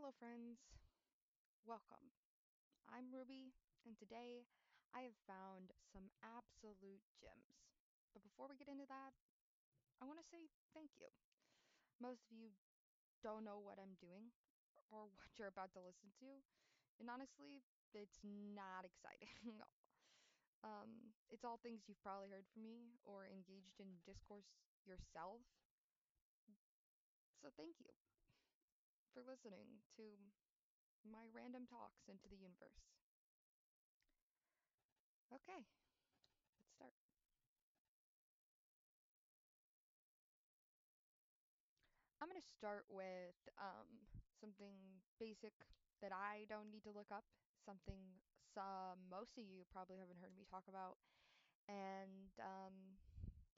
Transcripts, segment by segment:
Hello, friends. Welcome. I'm Ruby, and today I have found some absolute gems. But before we get into that, I want to say thank you. Most of you don't know what I'm doing or what you're about to listen to, and honestly, it's not exciting. um, it's all things you've probably heard from me or engaged in discourse yourself. So thank you for listening to my random talks into the universe. Okay, let's start. I'm going to start with um, something basic that I don't need to look up, something some most of you probably haven't heard me talk about, and um,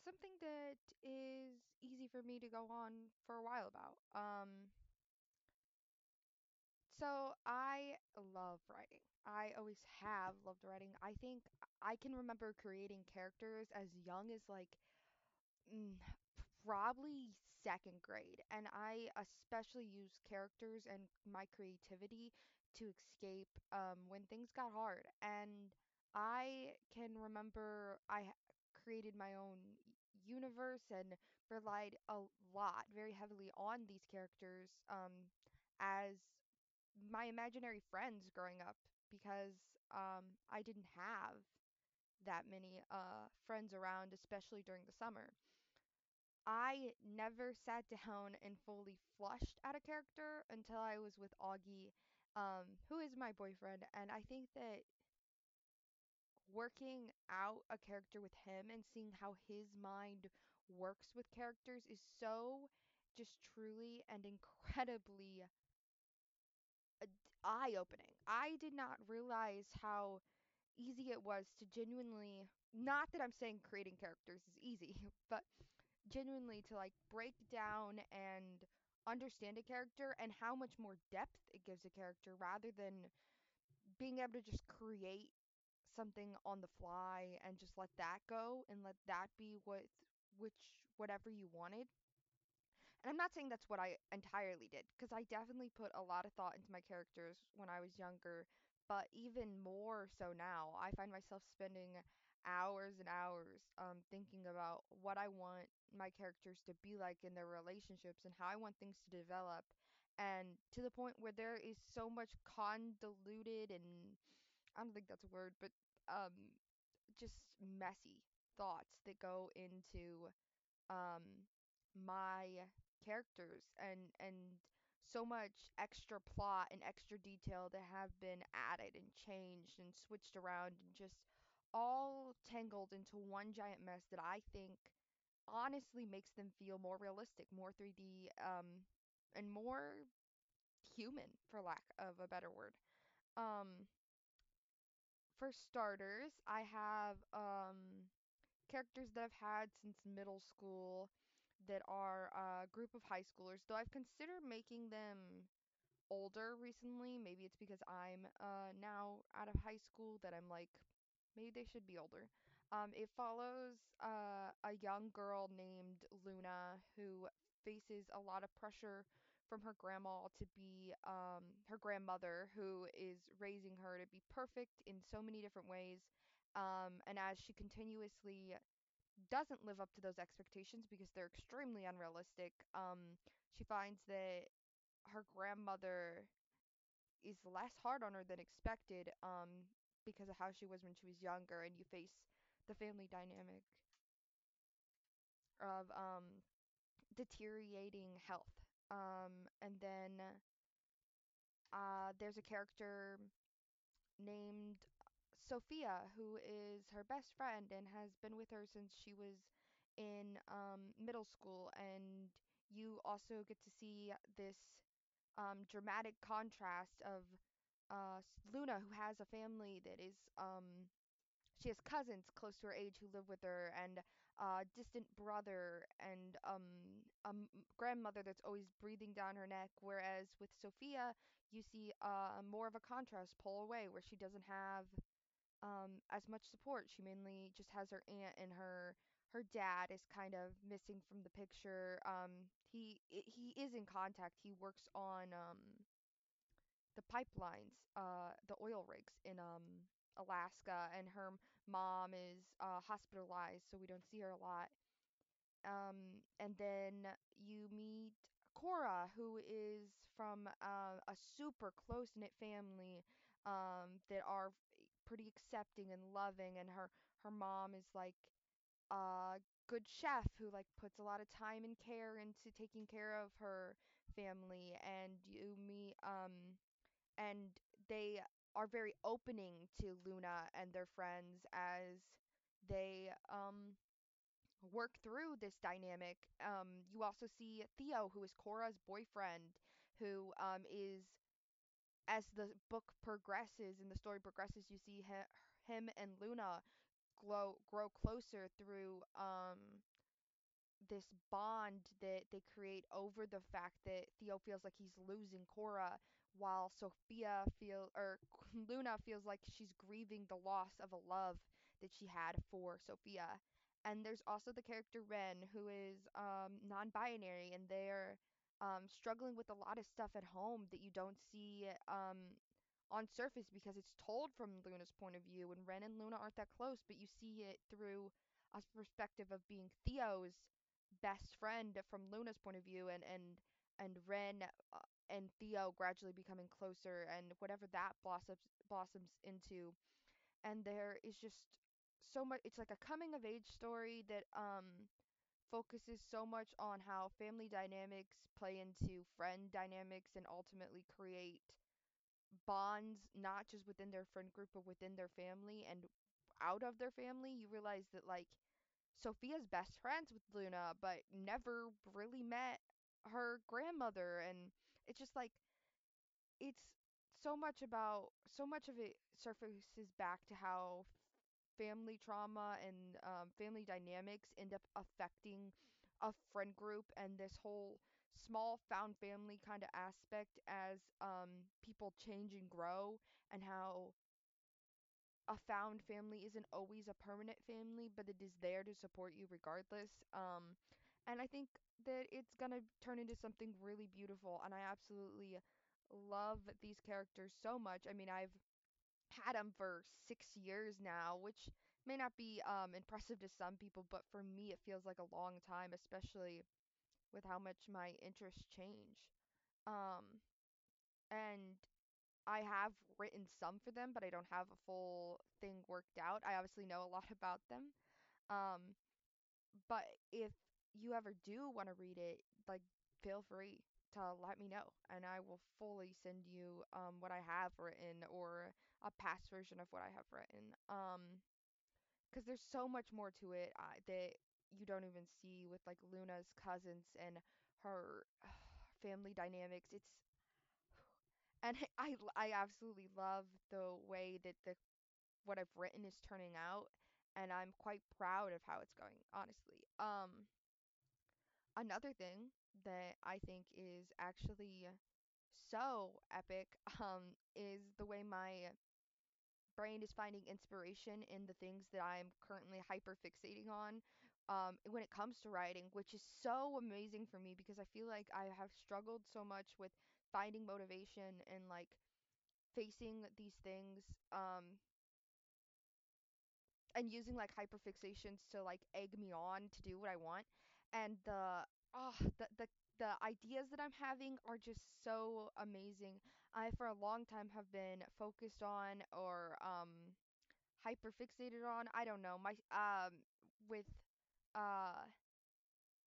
something that is easy for me to go on for a while about. Um, so I love writing. I always have loved writing. I think I can remember creating characters as young as like Mm, probably second grade, and I especially use characters and my creativity to escape um, when things got hard. And I can remember I created my own universe and relied a lot, very heavily on these characters um, as my imaginary friends growing up because um, I didn't have that many uh, friends around, especially during the summer. I never sat down and fully flushed out a character until I was with Augie, um, who is my boyfriend, and I think that working out a character with him and seeing how his mind works with characters is so just truly and incredibly eye-opening. I did not realize how easy it was to genuinely, not that I'm saying creating characters is easy, but genuinely to like break down and understand a character and how much more depth it gives a character rather than being able to just create something on the fly and just let that go and let that be what which whatever you wanted. And I'm not saying that's what I entirely did because I definitely put a lot of thought into my characters when I was younger, but even more so now, I find myself spending hours and hours um, thinking about what I want my characters to be like in their relationships and how I want things to develop. And to the point where there is so much convoluted and I don't think that's a word, but um, just messy thoughts that go into um my characters and and so much extra plot and extra detail that have been added and changed and switched around and just all tangled into one giant mess that I think honestly makes them feel more realistic, more 3D, um, and more human, for lack of a better word. Um, for starters, I have um characters that I've had since middle school that are a group of high schoolers, though I've considered making them older recently. Maybe it's because I'm uh now out of high school that I'm like maybe they should be older. Um it follows uh a young girl named Luna who faces a lot of pressure from her grandma to be um her grandmother who is raising her to be perfect in so many different ways. Um and as she continuously doesn't live up to those expectations because they're extremely unrealistic. Um, she finds that her grandmother is less hard on her than expected, um, because of how she was when she was younger, and you face the family dynamic of um deteriorating health. Um, and then uh, there's a character named Sophia, who is her best friend and has been with her since she was in um, middle school. And you also get to see this um, dramatic contrast of uh, Luna, who has a family that is um, she has cousins close to her age who live with her and a distant brother and um a grandmother that's always breathing down her neck whereas with Sophia you see uh more of a contrast pull away where she doesn't have um as much support she mainly just has her aunt and her her dad is kind of missing from the picture um he he is in contact he works on um the pipelines, uh, the oil rigs in um Alaska, and her mom is uh, hospitalized, so we don't see her a lot. Um, and then you meet Cora, who is from uh, a super close-knit family um, that are pretty accepting and loving, and her her mom is like a good chef who like puts a lot of time and care into taking care of her family, and you meet um and they are very opening to Luna and their friends as they um work through this dynamic. Um, you also see Theo, who is Cora's boyfriend, who um, is, as the book progresses and the story progresses, you see hi- him and Luna grow grow closer through um, this bond that they create over the fact that Theo feels like he's losing Cora, while Sophia feel or Luna feels like she's grieving the loss of a love that she had for Sophia. And there's also the character Ren, who is um, non-binary, and they're um, struggling with a lot of stuff at home that you don't see um, on surface because it's told from Luna's point of view, and Ren and Luna aren't that close, but you see it through a perspective of being Theo's best friend from Luna's point of view and and and Ren uh, and Theo gradually becoming closer and whatever that blossoms blossoms into. And there is just so much it's like a coming of age story that um focuses so much on how family dynamics play into friend dynamics and ultimately create bonds not just within their friend group but within their family and out of their family you realize that like Sophia's best friends with Luna, but never really met her grandmother. And it's just like, it's so much about, so much of it surfaces back to how family trauma and um, family dynamics end up affecting a friend group and this whole small found family kind of aspect as um, people change and grow and how a found family isn't always a permanent family, but it is there to support you regardless. Um, and I think that it's gonna turn into something really beautiful, and I absolutely love these characters so much. I mean, I've had them for six years now, which may not be um impressive to some people, but for me it feels like a long time, especially with how much my interests change. Um, and I have written some for them, but I don't have a full thing worked out. I obviously know a lot about them. Um, but if you ever do want to read it, like feel free to let me know and I will fully send you um what I have written or a past version of what I have written. Um, 'cause there's so much more to it uh, that you don't even see with like Luna's cousins and her family dynamics. It's and I I absolutely love the way that the what I've written is turning out, and I'm quite proud of how it's going, honestly. Um, another thing that I think is actually so epic, um, is the way my brain is finding inspiration in the things that I'm currently hyper fixating on, um, when it comes to writing, which is so amazing for me because I feel like I have struggled so much with finding motivation and like facing these things um and using like hyperfixations to like egg me on to do what I want and the oh the the the ideas that I'm having are just so amazing. I for a long time have been focused on or um hyperfixated on, I don't know, my um with uh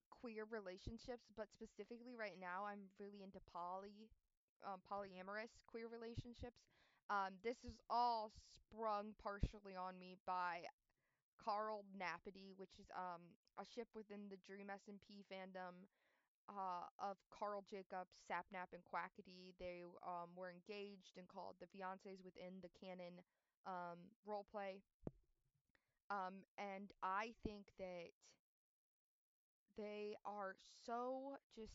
queer relationships, but specifically right now I'm really into poly um, polyamorous queer relationships. Um, this is all sprung partially on me by Carl Napady, which is um a ship within the Dream SMP fandom uh of Karl Jacobs, Sapnap, and Quackity. They um were engaged and called the fiancés within the canon um roleplay. Um and I think that they are so just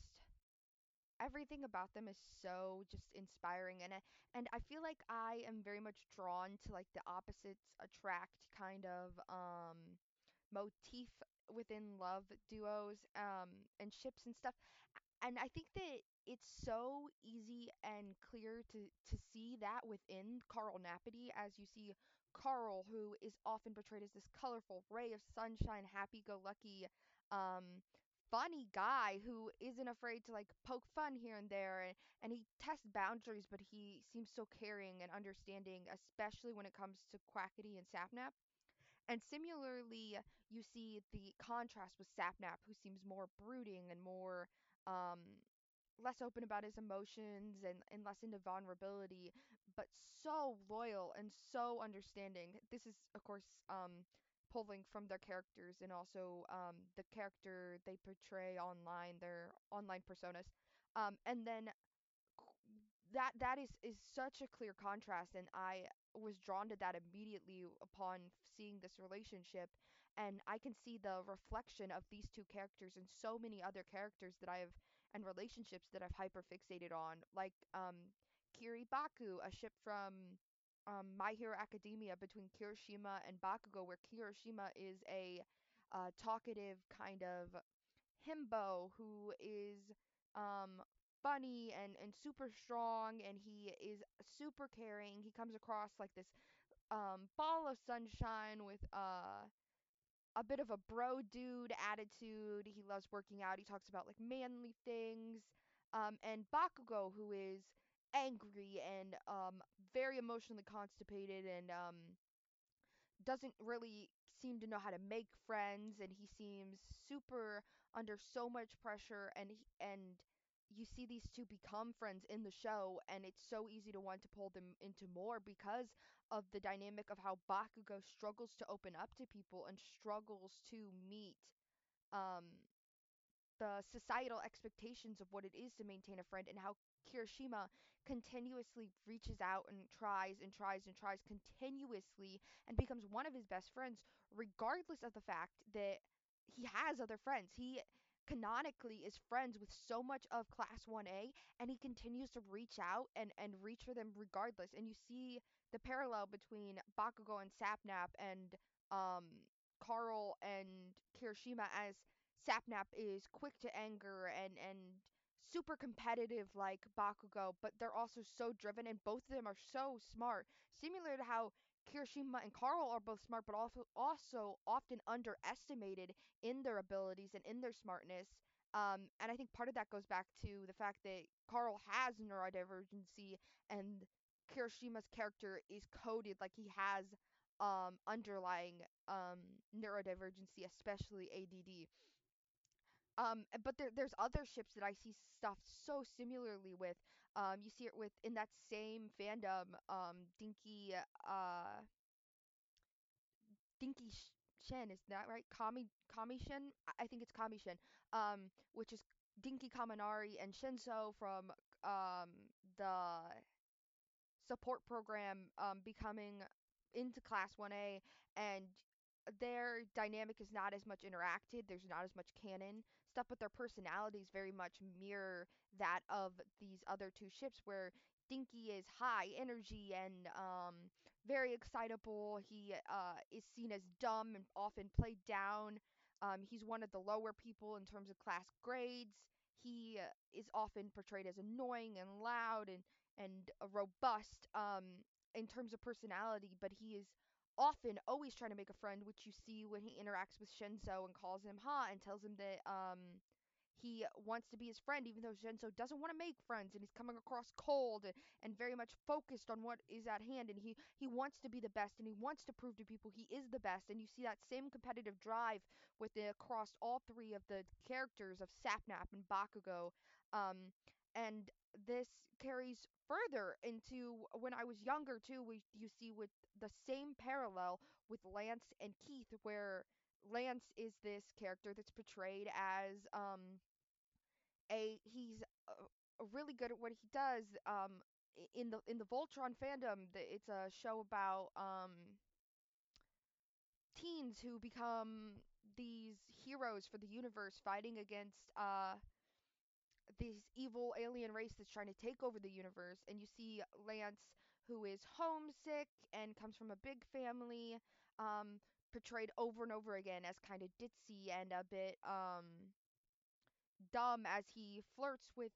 everything about them is so just inspiring and I, and I feel like I am very much drawn to like the opposites attract kind of um motif within love duos um and ships and stuff and I think that it's so easy and clear to to see that within Karlnapity as you see Karl who is often portrayed as this colorful ray of sunshine, happy-go-lucky um funny guy who isn't afraid to like poke fun here and there and, and he tests boundaries but he seems so caring and understanding especially when it comes to Quackity and Sapnap and similarly, you see the contrast with Sapnap, who seems more brooding and more um, less open about his emotions and, and less into vulnerability, but so loyal and so understanding. This is, of course, um, pulling from their characters and also um, the character they portray online, their online personas. Um, and then that that is is such a clear contrast and I was drawn to that immediately upon seeing this relationship and I can see the reflection of these two characters and so many other characters that I've and relationships that I've hyperfixated on like um Kiri Baku a ship from um, My Hero Academia between Kirishima and Bakugo where Kirishima is a uh, talkative kind of himbo who is um funny and and super strong and he is super caring. He comes across like this um ball of sunshine with uh a bit of a bro dude attitude. He loves working out. He talks about like manly things. Um and Bakugo who is angry and um very emotionally constipated and um doesn't really seem to know how to make friends and he seems super under so much pressure and he, and you see these two become friends in the show and it's so easy to want to pull them into more because of the dynamic of how Bakugo struggles to open up to people and struggles to meet um the societal expectations of what it is to maintain a friend and how Kirishima continuously reaches out and tries and tries and tries continuously and becomes one of his best friends, regardless of the fact that he has other friends. He canonically is friends with so much of Class 1A and he continues to reach out and, and reach for them regardless. And you see the parallel between Bakugo and Sapnap and um, Karl and Kirishima as Sapnap is quick to anger and and super competitive like Bakugo, but they're also so driven and both of them are so smart. Similar to how Kirishima and Karl are both smart but also also often underestimated in their abilities and in their smartness. Um, and I think part of that goes back to the fact that Karl has neurodivergency and Kirishima's character is coded like he has um underlying um neurodivergency, especially ADD. Um, but there, there's other ships that I see stuff so similarly with. Um, you see it with in that same fandom, um, Denki, uh, Dinky Shen, is that right? Kami Kamishin, I think it's Kamishin. Um, which is Denki Kaminari and Shinso from um the support program um, becoming into class 1A and their dynamic is not as much interacted there's not as much canon stuff but their personalities very much mirror that of these other two ships where Denki is high energy and um, very excitable. He uh, is seen as dumb and often played down. Um, he's one of the lower people in terms of class grades. He uh, is often portrayed as annoying and loud and and uh, robust um, in terms of personality, but he is often always trying to make a friend, which you see when he interacts with Shinso and calls him Ha and tells him that um, he wants to be his friend, even though Shinso doesn't want to make friends and he's coming across cold and, and very much focused on what is at hand. And he, he wants to be the best and he wants to prove to people he is the best. And you see that same competitive drive with the, across all three of the characters of Sapnap and Bakugo. Um, and this carries further into when I was younger too. We you see with the same parallel with Lance and Keith, where Lance is this character that's portrayed as um a he's uh, really good at what he does. Um, in the in the Voltron fandom, it's a show about um teens who become these heroes for the universe fighting against uh this evil alien race that's trying to take over the universe and you see Lance who is homesick and comes from a big family um portrayed over and over again as kind of ditzy and a bit um dumb as he flirts with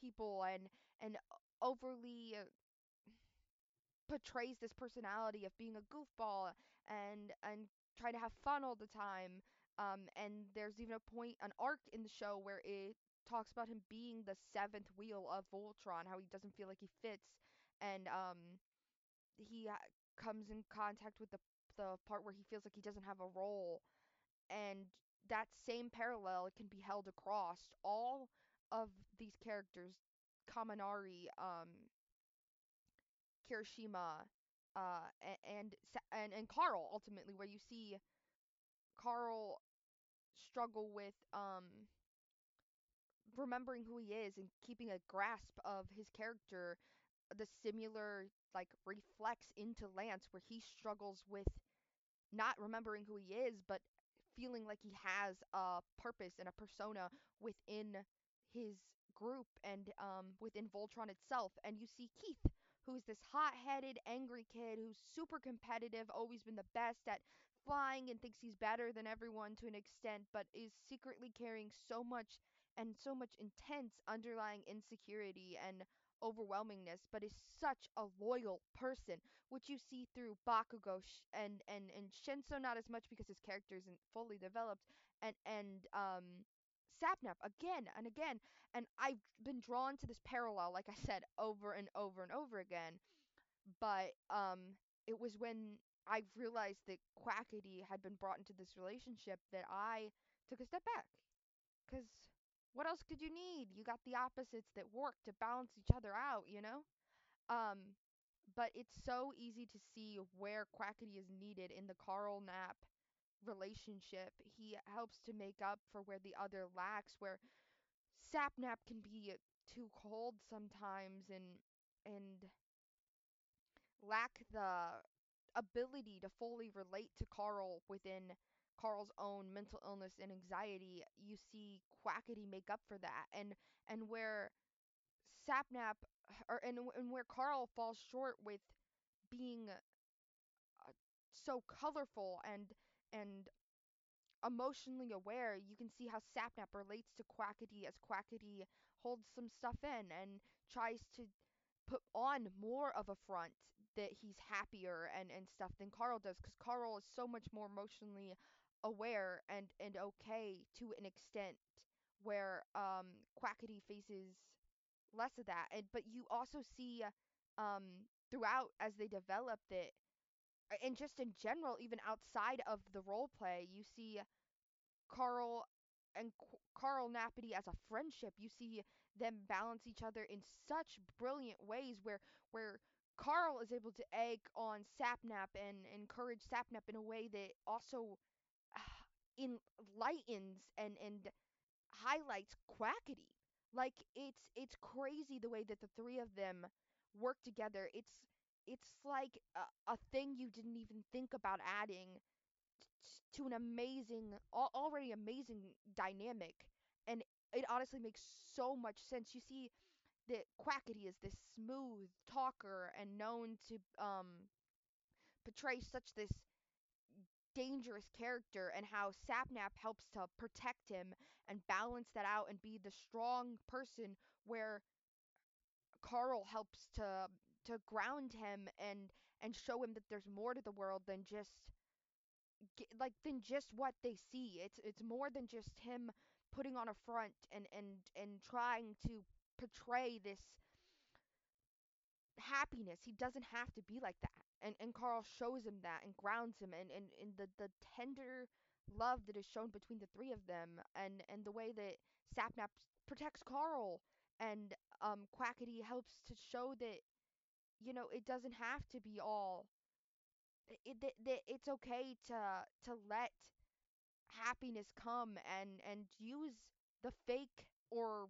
people and and overly uh, portrays this personality of being a goofball and and try to have fun all the time. Um, and there's even a point, an arc in the show where it talks about him being the seventh wheel of Voltron, how he doesn't feel like he fits, and um, he uh, comes in contact with the the part where he feels like he doesn't have a role, and that same parallel can be held across all of these characters, Kaminari, um, Kirishima, uh, and and and Karl ultimately, where you see Karl struggle with um remembering who he is and keeping a grasp of his character, the similar like reflects into Lance, where he struggles with not remembering who he is, but feeling like he has a purpose and a persona within his group and um, within Voltron itself. And you see Keith, who's this hot headed, angry kid who's super competitive, always been the best at flying and thinks he's better than everyone to an extent, but is secretly carrying so much and so much intense underlying insecurity and overwhelmingness, but is such a loyal person which you see through Bakugo and and and Shinso not as much because his character isn't fully developed and and um Sapnap again and again and I've been drawn to this parallel like I said over and over and over again but um it was when I realized that Quackity had been brought into this relationship that I took a step back cuz what else could you need you got the opposites that work to balance each other out you know um, but it's so easy to see where Quackity is needed in the Karlnap relationship. He helps to make up for where the other lacks, where Sapnap can be too cold sometimes and and lack the ability to fully relate to Karl within Karl's own mental illness and anxiety. You see Quackity make up for that, and and where Sapnap or and, and where Karl falls short with being uh, so colorful and and emotionally aware, you can see how Sapnap relates to Quackity as Quackity holds some stuff in and tries to put on more of a front that he's happier and and stuff than Karl does because Karl is so much more emotionally aware and and okay to an extent where um Quackity faces less of that and but you also see um throughout as they develop that and just in general, even outside of the role play, you see Karl and Qu- Karlnapity as a friendship. You see them balance each other in such brilliant ways where where Karl is able to egg on Sapnap and encourage Sapnap in a way that also enlightens and and highlights Quackity. Like it's it's crazy the way that the three of them work together. It's it's like a, a thing you didn't even think about adding t- to an amazing already amazing dynamic and it honestly makes so much sense. You see that Quackity is this smooth talker and known to um portray such this dangerous character and how Sapnap helps to protect him and balance that out and be the strong person where Karl helps to to ground him and and show him that there's more to the world than just like than just what they see. It's it's more than just him putting on a front and and and trying to portray this happiness. He doesn't have to be like that. And and Karl shows him that and grounds him and and, and the the tender love that is shown between the three of them and and the way that Sapnap protects Karl and um Quackity helps to show that you know it doesn't have to be all it that, that it's okay to to let happiness come and and use the fake or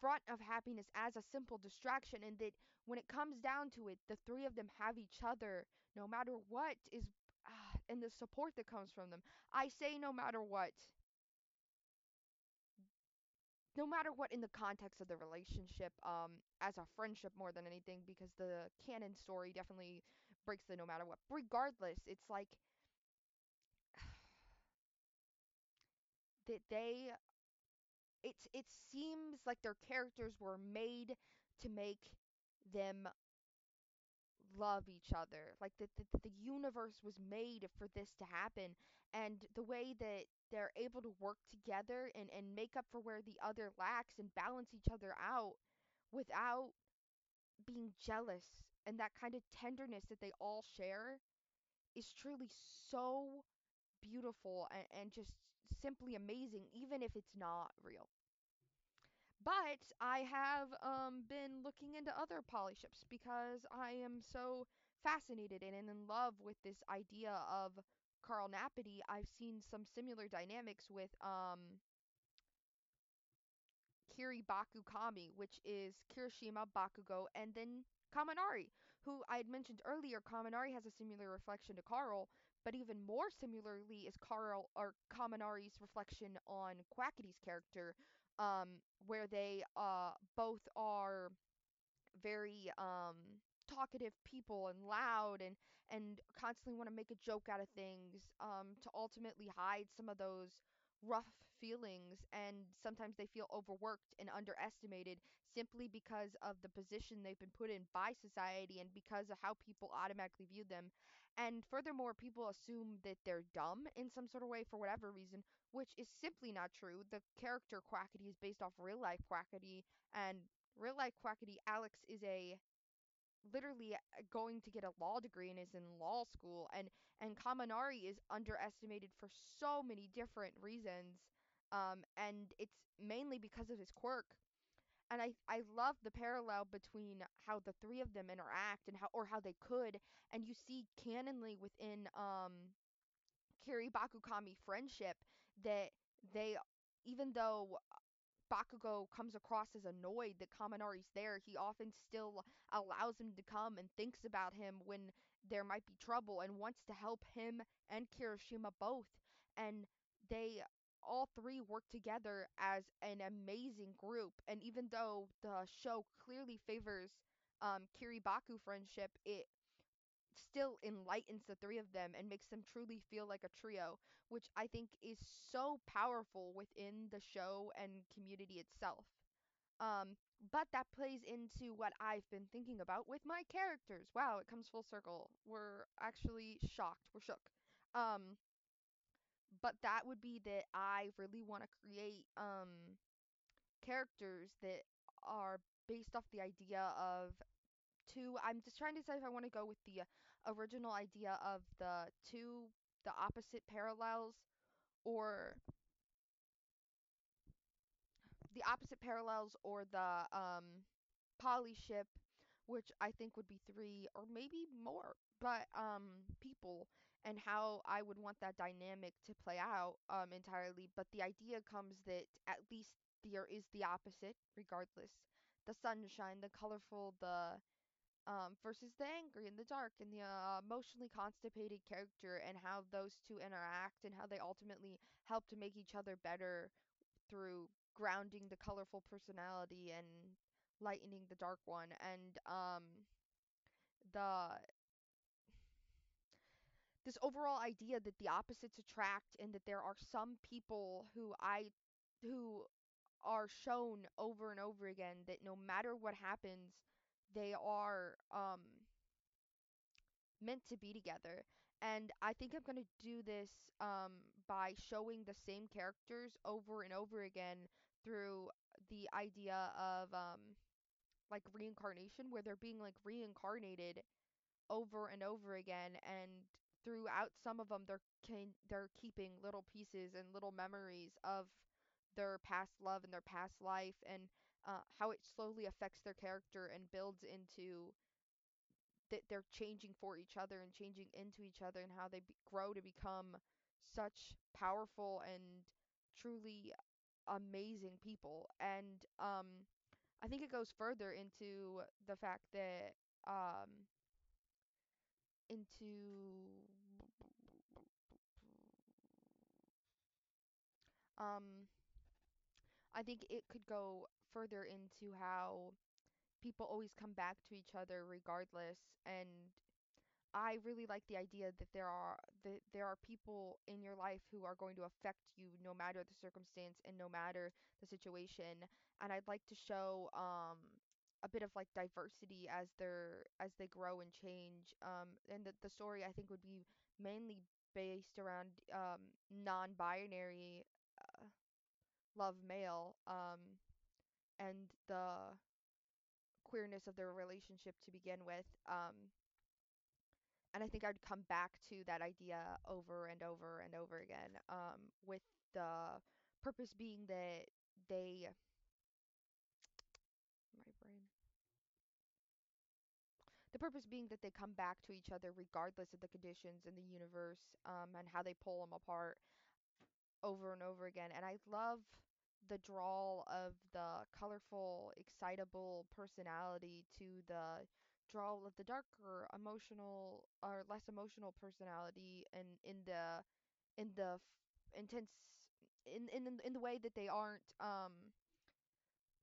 front of happiness as a simple distraction and that when it comes down to it the three of them have each other no matter what is ah, and the support that comes from them. I say no matter what. No matter what in the context of the relationship um as a friendship more than anything because the canon story definitely breaks the no matter what. Regardless it's like that they it's it seems like their characters were made to make them love each other. Like the, the the universe was made for this to happen and the way that they're able to work together and and make up for where the other lacks and balance each other out without being jealous and that kind of tenderness that they all share is truly so beautiful and, and just simply amazing even if it's not real. But I have um, been looking into other polyships because I am so fascinated and in love with this idea of Karlnapity. I've seen some similar dynamics with um, Kiri Bakukami, which is Kirishima, Bakugo, and then Kaminari, who I had mentioned earlier. Kaminari has a similar reflection to Karl, but even more similarly is Karl or Kaminari's reflection on Quackity's character, um, where they uh both are very um talkative people and loud and and constantly want to make a joke out of things um to ultimately hide some of those rough feelings and sometimes they feel overworked and underestimated simply because of the position they've been put in by society and because of how people automatically view them and furthermore people assume that they're dumb in some sort of way for whatever reason which is simply not true. The character quackity is based off real life quackity and real life quackity alex is a literally uh, going to get a law degree and is in law school and and kaminari is underestimated for so many different reasons um and it's mainly because of his quirk and i i love the parallel between how the three of them interact and how or how they could and you see canonly within um Kiri Bakukami friendship that they even though Bakugo comes across as annoyed that Kaminari's there, he often still allows him to come and thinks about him when there might be trouble and wants to help him and Kirishima both. And they all three work together as an amazing group. And even though the show clearly favors um, Kiribaku friendship, it still enlightens the three of them and makes them truly feel like a trio, which I think is so powerful within the show and community itself. Um, but that plays into what I've been thinking about with my characters. Wow, it comes full circle. We're actually shocked. We're shook. Um, but that would be that I really want to create um characters that are based off the idea of two I'm just trying to decide if I want to go with the original idea of the two the opposite parallels or the opposite parallels or the um poly ship which I think would be three or maybe more but um people and how I would want that dynamic to play out um entirely but the idea comes that at least there is the opposite regardless. The sunshine the colorful the um, versus the angry and the dark and the uh, emotionally constipated character and how those two interact and how they ultimately help to make each other better through grounding the colorful personality and lightening the dark one and um the this overall idea that the opposites attract and that there are some people who I who are shown over and over again that no matter what happens they are um meant to be together. And I think I'm going to do this um, by showing the same characters over and over again through the idea of um, like reincarnation, where they're being like reincarnated over and over again. And throughout some of them, they're can they're keeping little pieces and little memories of their past love and their past life and uh, how it slowly affects their character and builds into that they're changing for each other and changing into each other and how they be- grow to become such powerful and truly amazing people. And um I think it goes further into the fact that um into um I think it could go further into how people always come back to each other regardless and I really like the idea that there are that there are people in your life who are going to affect you no matter the circumstance and no matter the situation. And I'd like to show um a bit of like diversity as they're as they grow and change. Um and the the story I think would be mainly based around um non-binary uh, love male um and the queerness of their relationship to begin with. Um and I think I'd come back to that idea over and over and over again, um, with the purpose being that they, my brain, the purpose being that they come back to each other regardless of the conditions in the universe, um, and how they pull them apart over and over again. And I love the drawl of the colorful, excitable personality to the drawl of the darker, emotional or less emotional personality, and in the in the intense in in in the way that they aren't um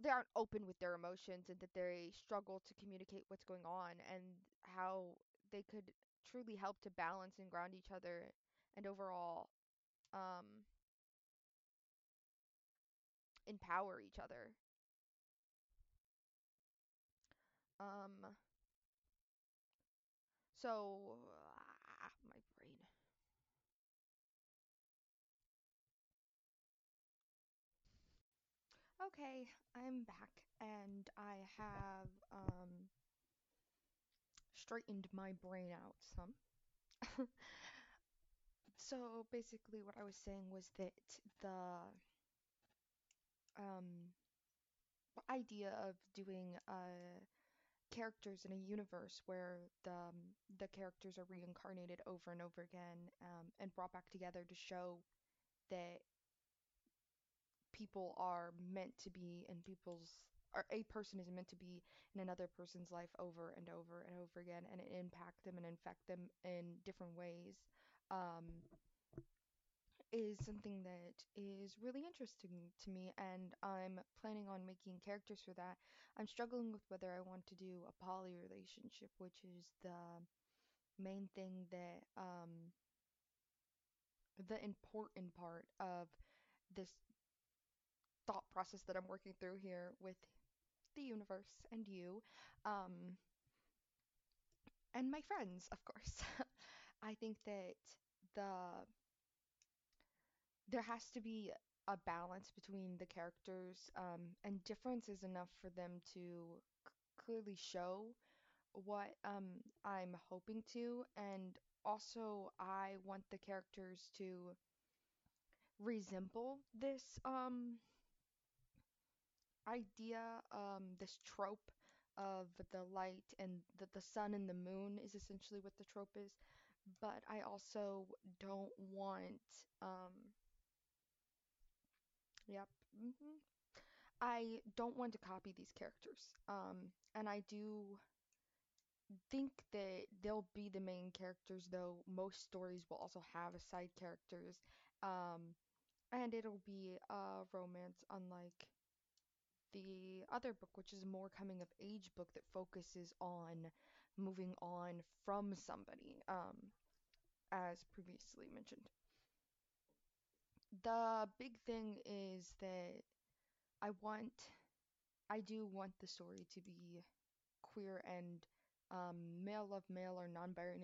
they aren't open with their emotions and that they struggle to communicate what's going on and how they could truly help to balance and ground each other and overall um empower each other. Um so ah, my brain. Okay, I'm back and I have um straightened my brain out some. So basically, what I was saying was that the um, idea of doing uh, characters in a universe where the um, the characters are reincarnated over and over again um, and brought back together to show that people are meant to be in people's or a person is meant to be in another person's life over and over and over again and impact them and infect them in different ways. Um, is something that is really interesting to me, and I'm planning on making characters for that. I'm struggling with whether I want to do a poly relationship, which is the main thing that um the important part of this thought process that I'm working through here with the universe and you um and my friends, of course. I think that the there has to be a balance between the characters, um, and difference is enough for them to c- clearly show what um, I'm hoping to, and also I want the characters to resemble this um, idea, um, this trope of the light and the, the sun and the moon is essentially what the trope is. But I also don't want, um, yep, hmm I don't want to copy these characters. Um, and I do think that they'll be the main characters, though most stories will also have side characters. Um, and it'll be a romance, unlike the other book, which is a more coming of age book that focuses on moving on from somebody, um, as previously mentioned. The big thing is that I want, I do want the story to be queer and um, male love male or non-binary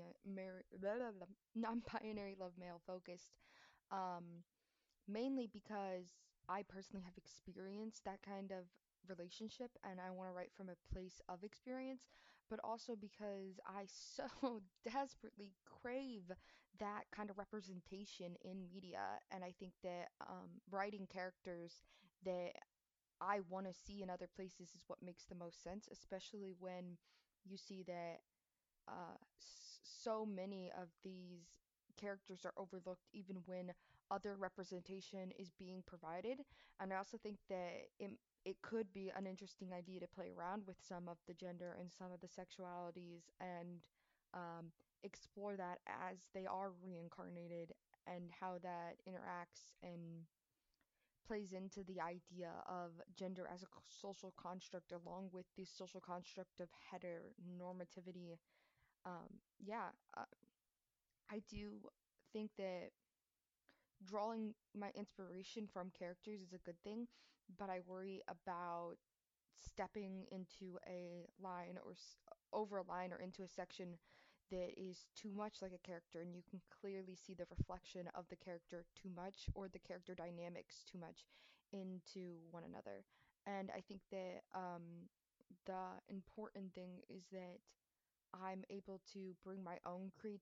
non-binary love male focused um, mainly because I personally have experienced that kind of relationship and I want to write from a place of experience, but also because I so desperately crave that kind of representation in media and I think that um, writing characters that I want to see in other places is what makes the most sense, especially when you see that uh, so many of these characters are overlooked even when other representation is being provided. And I also think that it it could be an interesting idea to play around with some of the gender and some of the sexualities and um, explore that as they are reincarnated and how that interacts and plays into the idea of gender as a social construct along with the social construct of heteronormativity. Um, yeah, uh, I do think that drawing my inspiration from characters is a good thing, but I worry about stepping into a line or over a line or into a section that is too much like a character and you can clearly see the reflection of the character too much or the character dynamics too much into one another. And I think that um, the important thing is that I'm able to bring my own creative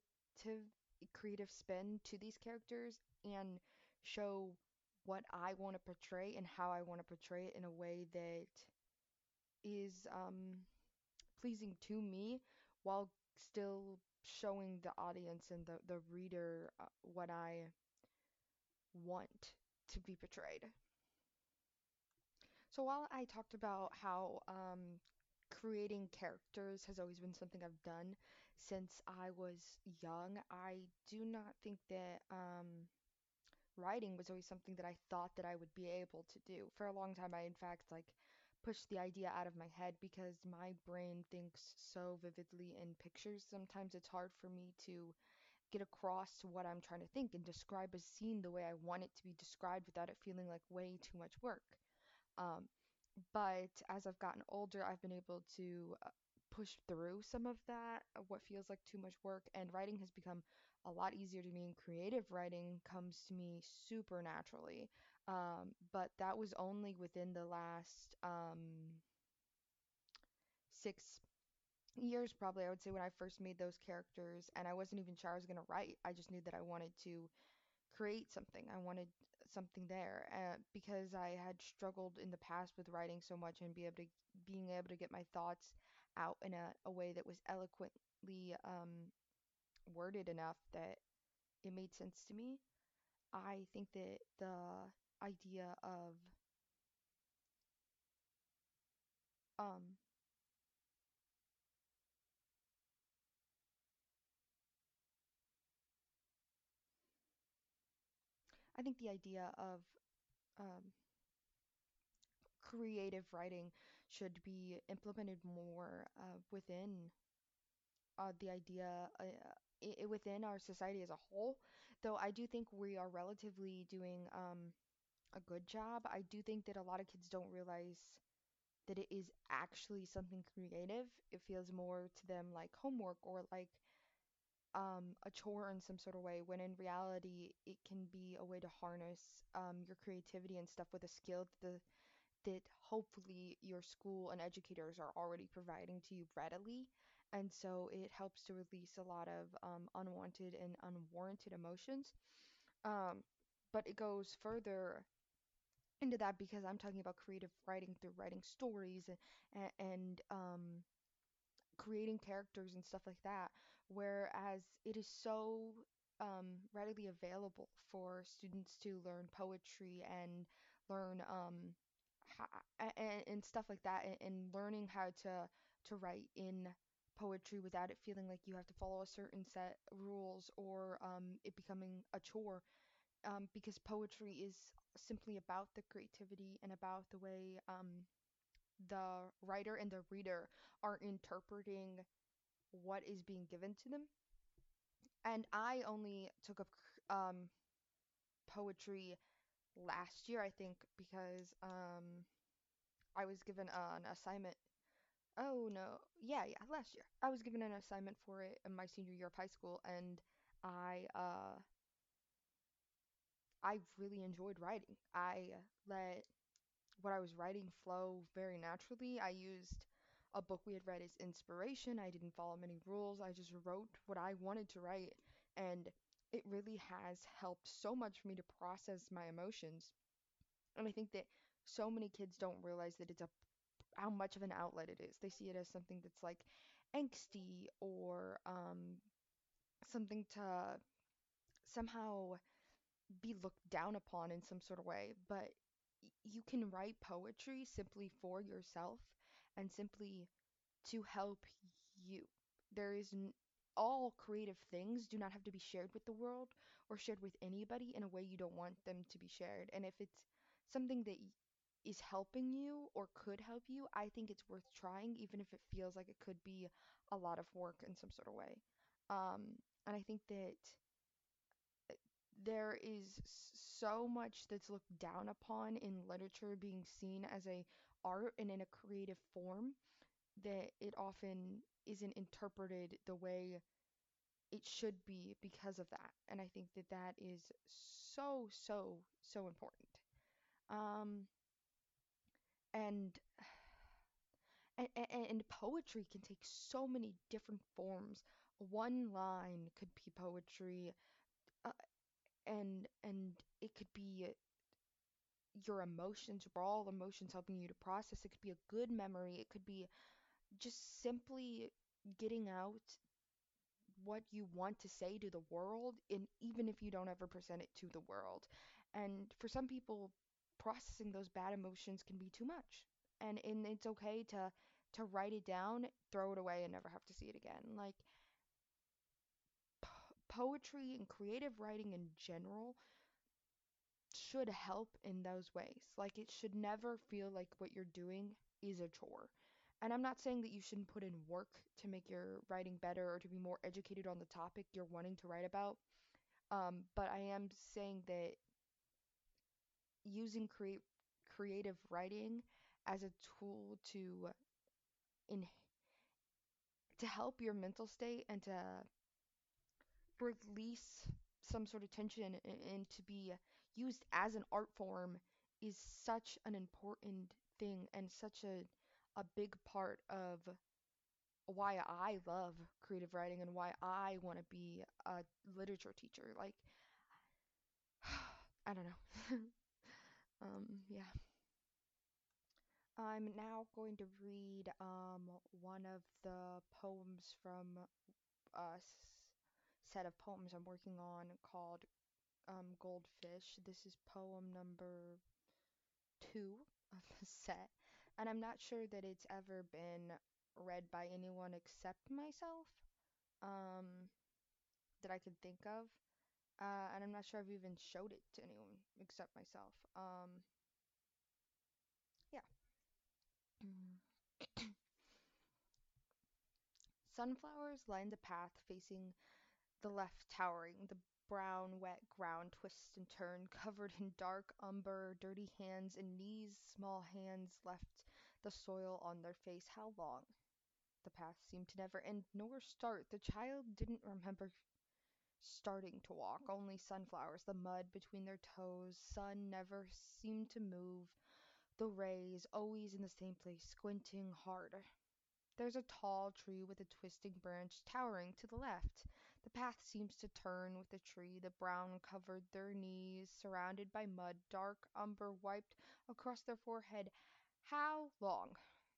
creative spin to these characters and show what I want to portray and how I want to portray it in a way that is um pleasing to me while still showing the audience and the the reader uh, what I want to be portrayed. So while I talked about how um, creating characters has always been something I've done since I was young, I do not think that um, writing was always something that I thought that I would be able to do. For a long time, I in fact like pushed the idea out of my head because my brain thinks so vividly in pictures. Sometimes it's hard for me to get across to what I'm trying to think and describe a scene the way I want it to be described without it feeling like way too much work. Um, but as I've gotten older, I've been able to uh, push through some of that, what feels like too much work, and writing has become a lot easier to me, and creative writing comes to me super naturally. Um, but that was only within the last um, six years, probably, I would say, when I first made those characters, and I wasn't even sure I was going to write. I just knew that I wanted to create something. I wanted something there uh, because I had struggled in the past with writing so much and be able to being able to get my thoughts out in a, a way that was eloquently um, worded enough that it made sense to me. I think that the idea of um I think the idea of um, creative writing should be implemented more uh, within uh, the idea uh, within our society as a whole. Though I do think we are relatively doing um, a good job. I do think that a lot of kids don't realize that it is actually something creative. It feels more to them like homework or like um, a chore in some sort of way, when in reality, it can be a way to harness um, your creativity and stuff with a skill that the that hopefully your school and educators are already providing to you readily. And so it helps to release a lot of um, unwanted and unwarranted emotions. Um, but it goes further into that because I'm talking about creative writing through writing stories and, and um, creating characters and stuff like that. Whereas it is so um, readily available for students to learn poetry and learn um, and, and stuff like that, and, and learning how to to write in poetry without it feeling like you have to follow a certain set of rules or um, it becoming a chore. Um, because poetry is simply about the creativity and about the way um, the writer and the reader are interpreting what is being given to them. And I only took up um, poetry last year, I think, because um, I was given an assignment. Oh no, yeah, yeah, last year. I was given an assignment for it in my senior year of high school, and I uh, I really enjoyed writing. I let what I was writing flow very naturally. I used a book we had read as inspiration. I didn't follow many rules. I just wrote what I wanted to write, and it really has helped so much for me to process my emotions. And I think that so many kids don't realize that it's a how much of an outlet it is. They see it as something that's like angsty or um, something to somehow be looked down upon in some sort of way, but you can write poetry simply for yourself and simply to help you. There is n- all creative things do not have to be shared with the world or shared with anybody in a way you don't want them to be shared. And if it's something that is helping you or could help you, I think it's worth trying, even if it feels like it could be a lot of work in some sort of way. Um, and I think that there is so much that's looked down upon in literature being seen as a art and in a creative form that it often isn't interpreted the way it should be because of that. And I think that that is so, so, so important. Um, and and, and poetry can take so many different forms. One line could be poetry, uh, and and it could be your emotions, raw emotions helping you to process. It could be a good memory. It could be just simply getting out what you want to say to the world, and even if you don't ever present it to the world. And for some people, processing those bad emotions can be too much. And and it's okay to to write it down, throw it away, and never have to see it again. Like po- poetry and creative writing in general should help in those ways. Like it should never feel like what you're doing is a chore. And I'm not saying that you shouldn't put in work to make your writing better or to be more educated on the topic you're wanting to write about. Um, but I am saying that using create creative writing as a tool to in to help your mental state and to release some sort of tension and, and to be used as an art form is such an important thing and such a a big part of why I love creative writing and why I want to be a literature teacher. Like, I don't know. um, yeah. I'm now going to read um one of the poems from a set of poems I'm working on called um Goldfish. This is poem number two of the set, and I'm not sure that it's ever been read by anyone except myself, um, that I could think of. Uh, and I'm not sure I've even showed it to anyone except myself. Um, yeah. Sunflowers line the path facing the left towering, the brown, wet ground twists and turn, covered in dark umber, dirty hands and knees, small hands left the soil on their face. How long? The path seemed to never end nor start. The child didn't remember starting to walk, only sunflowers, the mud between their toes. Sun never seemed to move, the rays always in the same place, squinting hard. There's a tall tree with a twisting branch towering to the left. The path seems to turn with the tree. The brown covered their knees, surrounded by mud. Dark umber wiped across their forehead. How long?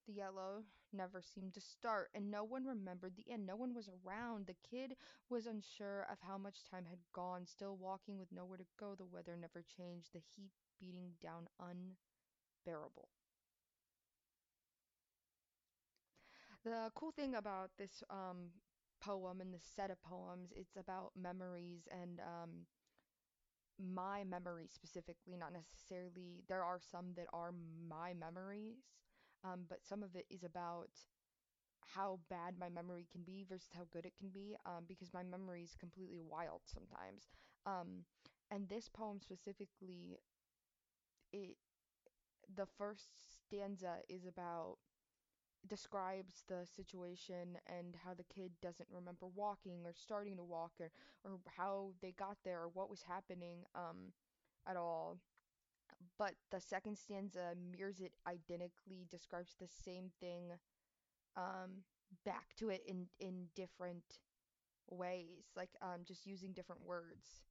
The yellow never seemed to start, and no one remembered the end. No one was around. The kid was unsure of how much time had gone, still walking with nowhere to go. The weather never changed, the heat beating down unbearable. The cool thing about this um, poem and this set of poems, it's about memories and um, my memory specifically, not necessarily. There are some that are my memories, um, but some of it is about how bad my memory can be versus how good it can be, um, because my memory is completely wild sometimes. Um, and this poem specifically, it the first stanza is about describes the situation and how the kid doesn't remember walking or starting to walk or, or how they got there or what was happening um at all. But the second stanza mirrors it identically, describes the same thing um back to it in in different ways, like um just using different words,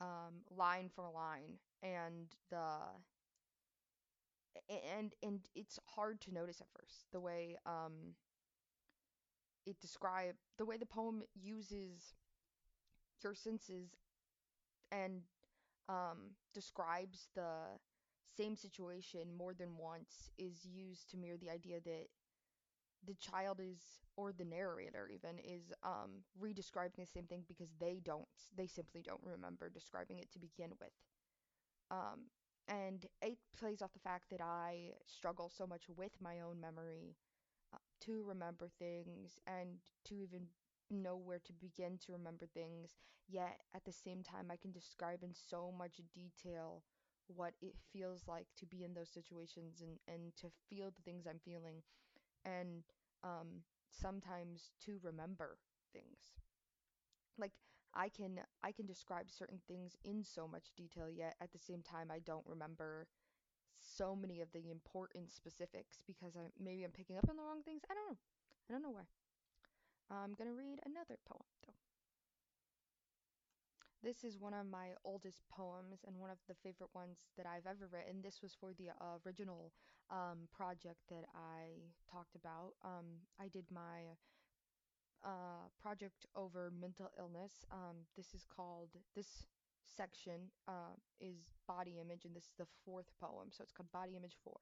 um line for line. And the and and it's hard to notice at first the way um it describe the way the poem uses your senses and um describes the same situation more than once is used to mirror the idea that the child is or the narrator even is um re-describing the same thing because they don't they simply don't remember describing it to begin with. Um and it plays off the fact that I struggle so much with my own memory uh, to remember things and to even know where to begin to remember things. Yet at the same time, I can describe in so much detail what it feels like to be in those situations and, and to feel the things I'm feeling and um, sometimes to remember things. Like I can I can describe certain things in so much detail yet at the same time I don't remember so many of the important specifics because I maybe I'm picking up on the wrong things. I don't know. I don't know why. I'm gonna read another poem though. This is one of my oldest poems and one of the favorite ones that I've ever written. This was for the original um, project that I talked about. Um, I did my uh, project over mental illness. Um, this is called, this section uh, is body image, and this is the fourth poem, so it's called Body Image 4.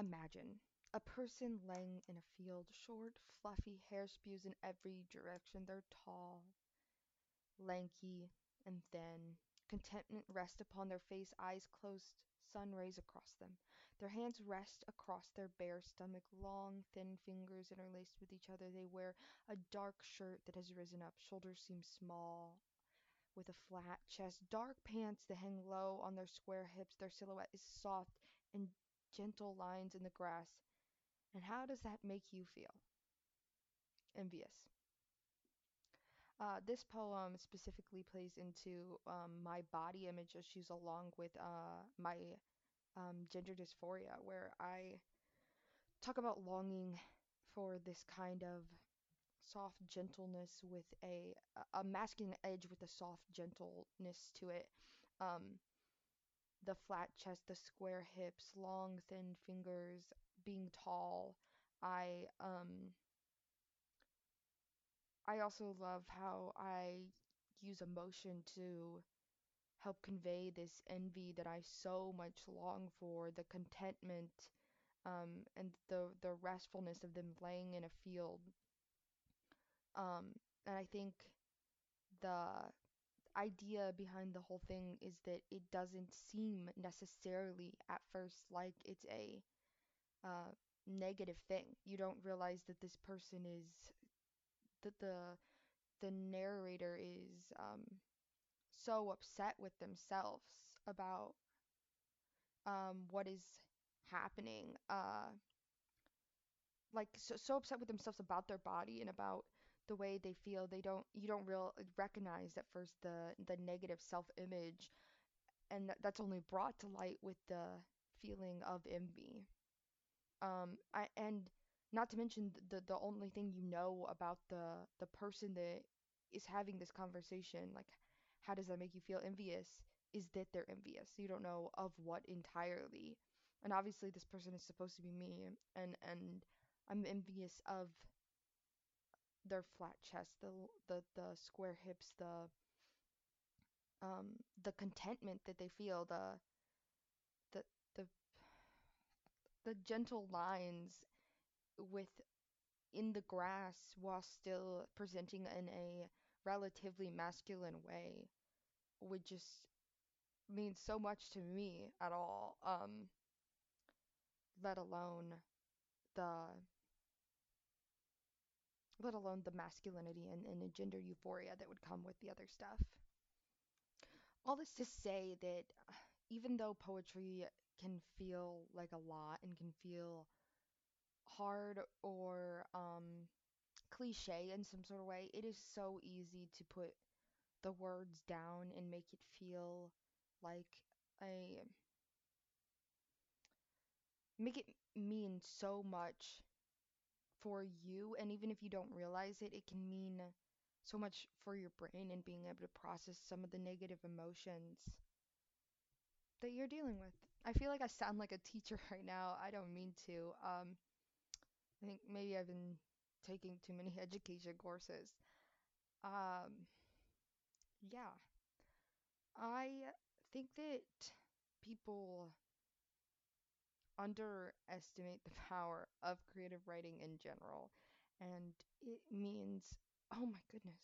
Imagine a person laying in a field, short, fluffy hair spews in every direction. They're tall, lanky, and thin. Contentment rests upon their face, eyes closed, sun rays across them. Their hands rest across their bare stomach, long, thin fingers interlaced with each other. They wear a dark shirt that has risen up, shoulders seem small, with a flat chest, dark pants that hang low on their square hips. Their silhouette is soft and gentle lines in the grass. And how does that make you feel? Envious. Uh, this poem specifically plays into um, my body image issues along with uh, my um, gender dysphoria, where I talk about longing for this kind of soft gentleness with a a masculine edge with a soft gentleness to it. Um, the flat chest, the square hips, long thin fingers, being tall. I um I also love how I use emotion to help convey this envy that I so much long for, the contentment um, and the the restfulness of them laying in a field. Um, and I think the idea behind the whole thing is that it doesn't seem necessarily at first like it's a uh, negative thing. You don't realize that this person is that the the narrator is um, so upset with themselves about um, what is happening. Uh, like so, so upset with themselves about their body and about the way they feel. They don't you don't real recognize at first the the negative self-image, and that, that's only brought to light with the feeling of envy. Um, I and not to mention the the only thing you know about the the person that is having this conversation, like how does that make you feel envious, is that they're envious. You don't know of what entirely. And obviously this person is supposed to be me and and I'm envious of their flat chest, the the the square hips, the um the contentment that they feel, the the the the gentle lines with in the grass while still presenting in a relatively masculine way would just mean so much to me at all um let alone the let alone the masculinity and, and the gender euphoria that would come with the other stuff. All this to say that even though poetry can feel like a lot and can feel hard or um, cliche in some sort of way, it is so easy to put the words down and make it feel like a make it mean so much for you and even if you don't realize it it can mean so much for your brain and being able to process some of the negative emotions that you're dealing with. I feel like I sound like a teacher right now. I don't mean to. Um I think maybe I've been taking too many education courses. Um, yeah. I think that people underestimate the power of creative writing in general, and it means, oh my goodness.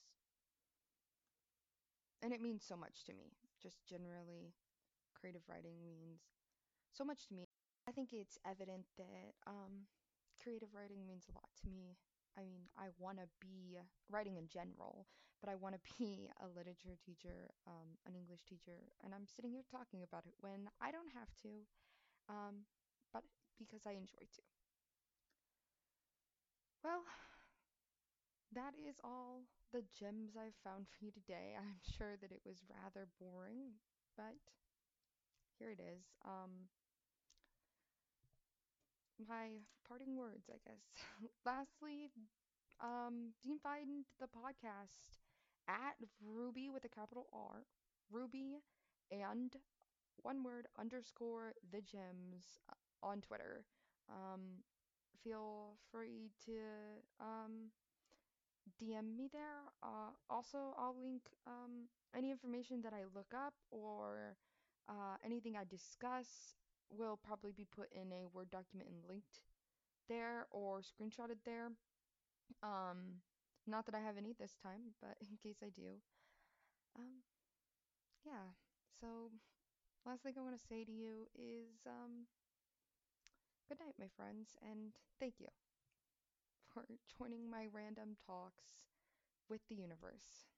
And it means so much to me, just generally creative writing means so much to me. I think it's evident that um, creative writing means a lot to me. I mean, I want to be writing in general, but I want to be a literature teacher, um, an English teacher, and I'm sitting here talking about it when I don't have to, um, but because I enjoy to. Well, that is all the gems I've found for you today. I'm sure that it was rather boring, but here it is. Um, my parting words, I guess. Lastly, um, you can find the podcast at Ruby with a capital R, Ruby and one word underscore the gems uh, on Twitter. Um, feel free to um DM me there. Uh, also, I'll link um any information that I look up or uh, anything I discuss will probably be put in a Word document and linked there or screenshotted there. Um, not that I have any this time, but in case I do. Um, yeah. So, last thing I want to say to you is um, good night, my friends, and thank you for joining my random talks with the universe.